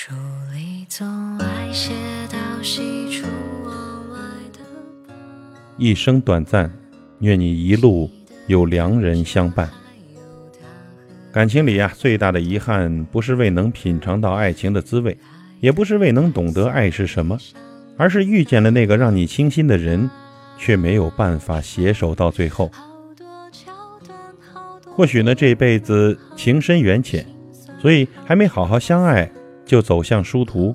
书里总爱写到喜出望外的一生短暂，愿你一路有良人相伴。感情里呀、最大的遗憾不是未能品尝到爱情的滋味，也不是未能懂得爱是什么，而是遇见了那个让你倾心的人，却没有办法携手到最后。或许呢，这辈子情深缘浅，所以还没好好相爱就走向殊途；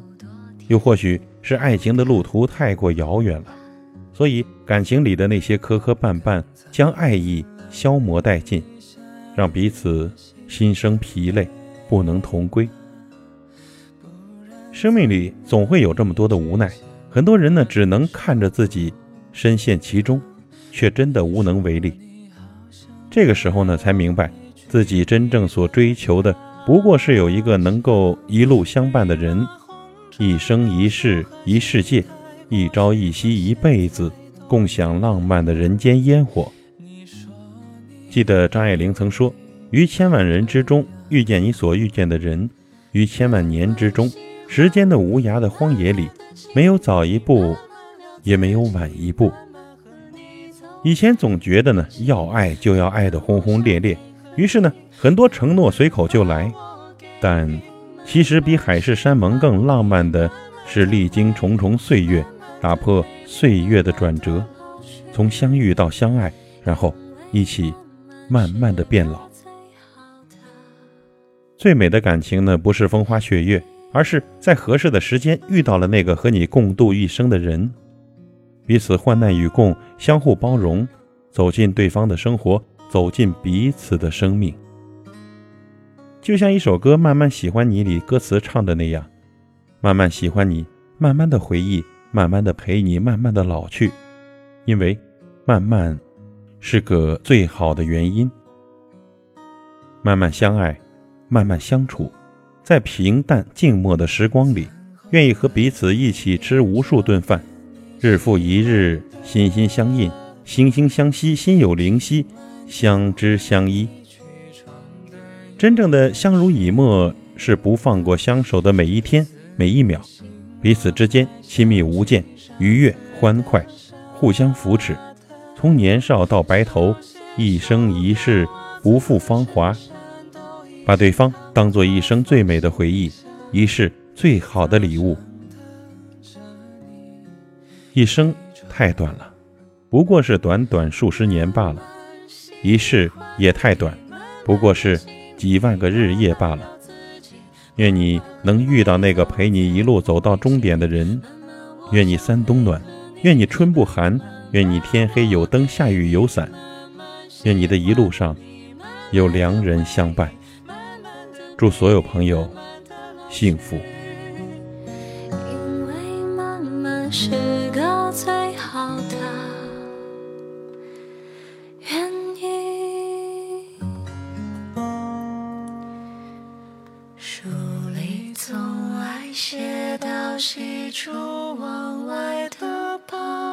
又或许是爱情的路途太过遥远了，所以感情里的那些磕磕绊绊将爱意消磨殆尽，让彼此心生疲累，不能同归。生命里总会有这么多的无奈，很多人呢只能看着自己深陷其中，却真的无能为力。这个时候呢，才明白自己真正所追求的，不过是有一个能够一路相伴的人，一生一世一世界，一朝一夕一辈子，共享浪漫的人间烟火。记得张爱玲曾说：“于千万人之中遇见你所遇见的人，于千万年之中，时间的无涯的荒野里，没有早一步，也没有晚一步。”以前总觉得呢，要爱就要爱得轰轰烈烈，于是呢，很多承诺随口就来。但其实比海誓山盟更浪漫的是历经重重岁月，打破岁月的转折，从相遇到相爱，然后一起慢慢的变老。最美的感情呢，不是风花雪月，而是在合适的时间遇到了那个和你共度一生的人。彼此患难与共，相互包容，走进对方的生活，走进彼此的生命。就像一首歌《慢慢喜欢你》里歌词唱的那样：“慢慢喜欢你，慢慢的回忆，慢慢的陪你，慢慢的老去。”因为慢慢是个最好的原因。慢慢相爱，慢慢相处，在平淡静默的时光里，愿意和彼此一起吃无数顿饭。日复一日，心心相印，惺惺相惜，心有灵犀，相知相依。真正的相濡以沫，是不放过相守的每一天每一秒，彼此之间亲密无间，愉悦欢快，互相扶持，从年少到白头，一生一世不负芳华，把对方当做一生最美的回忆，一世最好的礼物。一生太短了，不过是短短数十年罢了；一世也太短，不过是几万个日夜罢了。愿你能遇到那个陪你一路走到终点的人，愿你三冬暖，愿你春不寒，愿你天黑有灯，下雨有伞，愿你的一路上有良人相伴。祝所有朋友幸福。因为慢慢是个最好的你写到喜出望外的傍。